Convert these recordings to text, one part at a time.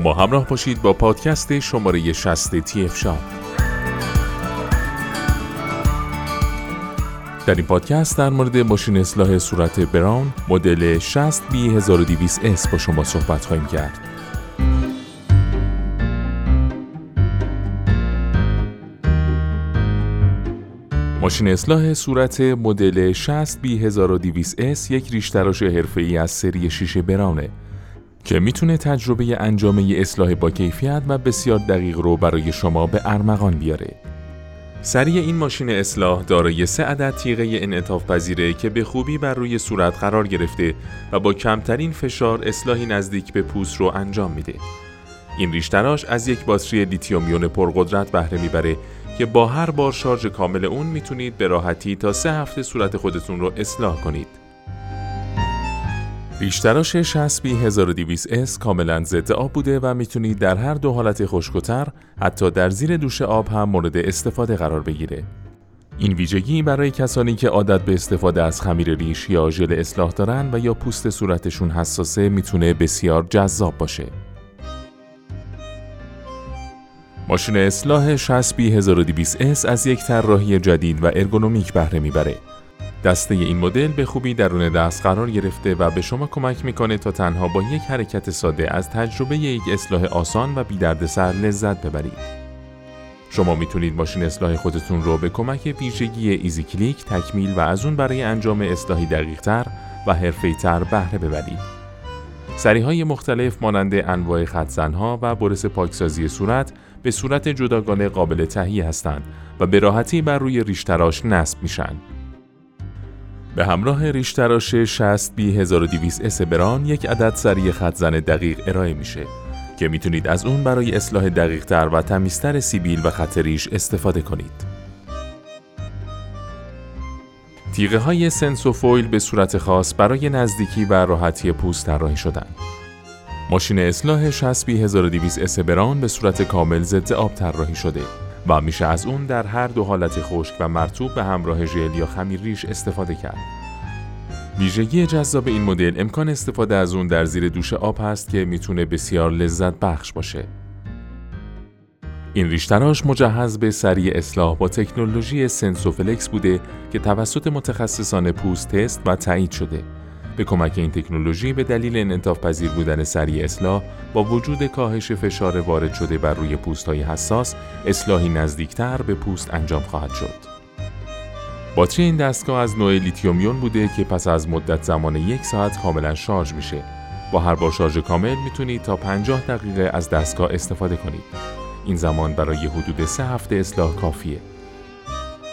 ما همراه باشید با پادکست شماره 60 تی اف شاب در این پادکست در مورد ماشین اصلاح صورت براون مدل 60 b 1200 s با شما صحبت خواهیم کرد. ماشین اصلاح صورت مدل 60 b 1200 s یک ریش تراش حرفه‌ای از سری شیشه براونه که می‌تونه تجربه انجامه اصلاح با کیفیت و بسیار دقیق رو برای شما به ارمغان بیاره. سری این ماشین اصلاح دارای سه عدد تیغه انعطاف پذیره که به خوبی بر روی صورت قرار گرفته و با کمترین فشار اصلاحی نزدیک به پوست رو انجام میده. این ریشتراش از یک باتری لیتیوم پرقدرت بهره می‌بره که با هر بار شارژ کامل اون می‌تونید به راحتی تا سه هفته صورت خودتون رو اصلاح کنید. ریشتراش 60 بی 1200 s کاملا ضد آب بوده و می‌تونید در هر دو حالت خشکتر حتی در زیر دوش آب هم مورد استفاده قرار بگیره. این ویژگی برای کسانی که عادت به استفاده از خمیر ریش یا ژل اصلاح دارن و یا پوست صورتشون حساسه می‌تونه بسیار جذاب باشه. ماشین اصلاح 60 بی 1200 s از یک طراحی جدید و ارگونومیک بهره می‌بره دسته این مدل به خوبی درون دست قرار گرفته و به شما کمک می‌کنه تا تنها با یک حرکت ساده از تجربه یک اصلاح آسان و بی سر لذت ببرید. شما می‌تونید ماشین اصلاح خودتون رو به کمک ویژگی ایزی کلیک تکمیل و از اون برای انجام اصلاحی دقیقتر و تر بهره ببرید. سری های مختلف مانند انواع خطزنها و برس پاکسازی صورت به صورت جداگانه قابل تهیه هستند و به راحتی بر روی ریشتراش نصب میشن. به همراه ریشتراش 60 B 1200 s براون یک عدد سری خطزن دقیق ارائه میشه که می‌تونید از اون برای اصلاح دقیق تر و تمیزتر سیبیل و خط ریش استفاده کنید. تیغه های SensoFoil به صورت خاص برای نزدیکی و راحتی پوست طراحی شدن. ماشین اصلاح 60 B 1200 s براون به صورت کامل ضد آب طراحی شده و میشه از اون در هر دو حالت خشک و مرطوب به همراه ژل یا خمیر ریش استفاده کرد. ویژگی جذاب این مدل امکان استفاده از اون در زیر دوش آب هست که می‌تونه بسیار لذت بخش باشه. این ریشتراش مجهز به سری اصلاح با تکنولوژی سنسوفلکس بوده که توسط متخصصان پوست تست و تایید شده به کمک این تکنولوژی به دلیل انعطاف پذیر بودن سری اصلاح با وجود کاهش فشار وارد شده بر روی پوست های حساس اصلاحی نزدیکتر به پوست انجام خواهد شد. باتری این دستگاه از نوع لیتیوم یون بوده که پس از مدت زمان یک ساعت کاملا شارژ میشه. با هر بار شارژ کامل می‌تونید تا 50 دقیقه از دستگاه استفاده کنید. این زمان برای حدود سه هفته اصلاح کافیه.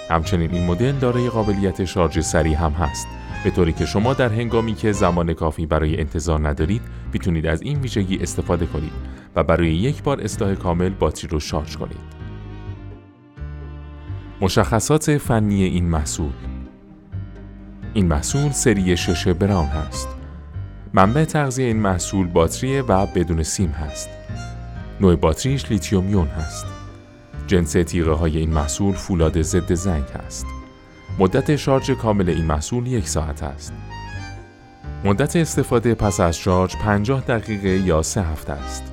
همچنین این مدل دارای قابلیت شارژ سریع هم هست به طوری که شما در هنگامی که زمان کافی برای انتظار ندارید می‌تونید از این ویژگی استفاده کنید و برای یک بار اصلاح کامل باتری رو شارژ کنید. مشخصات فنی این محصول این محصول سری شش براون هست. منبع تغذیه این محصول باتری و بدون سیم هست. نوع باتریش لیتیوم یون هست. جنس تیغه های این محصول فولاد ضد زنگ است. مدت شارژ کامل این محصول یک ساعت است. مدت استفاده پس از شارژ 50 دقیقه یا سه هفته است.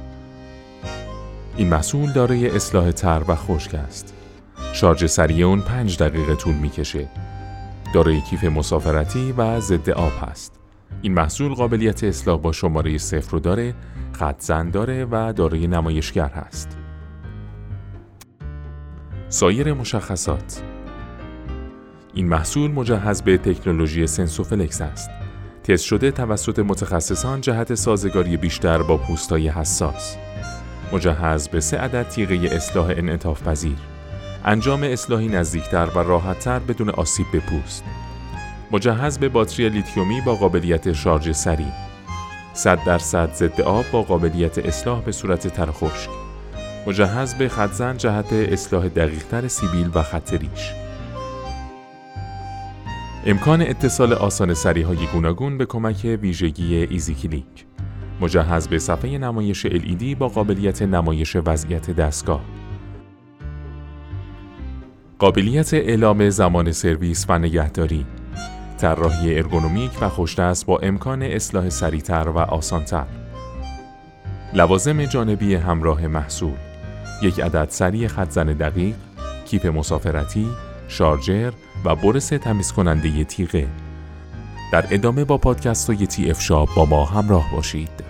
این محصول دارای اصلاح تر و خشک است. شارژ سریع اون 5 دقیقه طول می‌کشه. دارای کیف مسافرتی و ضد آب است. این محصول قابلیت اصلاح با شماره صفر رو داره، خط زن داره و دارای نمایشگر هست. سایر مشخصات این محصول مجهز به تکنولوژی سنسوفلکس است. تست شده توسط متخصصان جهت سازگاری بیشتر با پوستای حساس. مجهز به سه عدد تیغه اصلاح انعطاف پذیر. انجام اصلاحی نزدیکتر و راحتتر بدون آسیب به پوست. مجهز به باتری لیتیومی با قابلیت شارژ سریع. 100 درصد ضد آب با قابلیت اصلاح به صورت تر خشک. مجهز به خطزن جهت اصلاح دقیقتر سیبیل و خط ریش. امکان اتصال آسان سری های گوناگون به کمک ویژگی Easy Click. مجهز به صفحه نمایش LED با قابلیت نمایش وضعیت دستگاه. قابلیت اعلام زمان سرویس و نگهداری طراحی ارگونومیک و خوشدست با امکان اصلاح سریعتر و آسانتر لوازم جانبی همراه محصول یک عدد سری خطزن دقیق کیپ مسافرتی شارجر و برس تمیز کننده تیغه. در ادامه با پادکست های تی اف شاب با ما همراه باشید.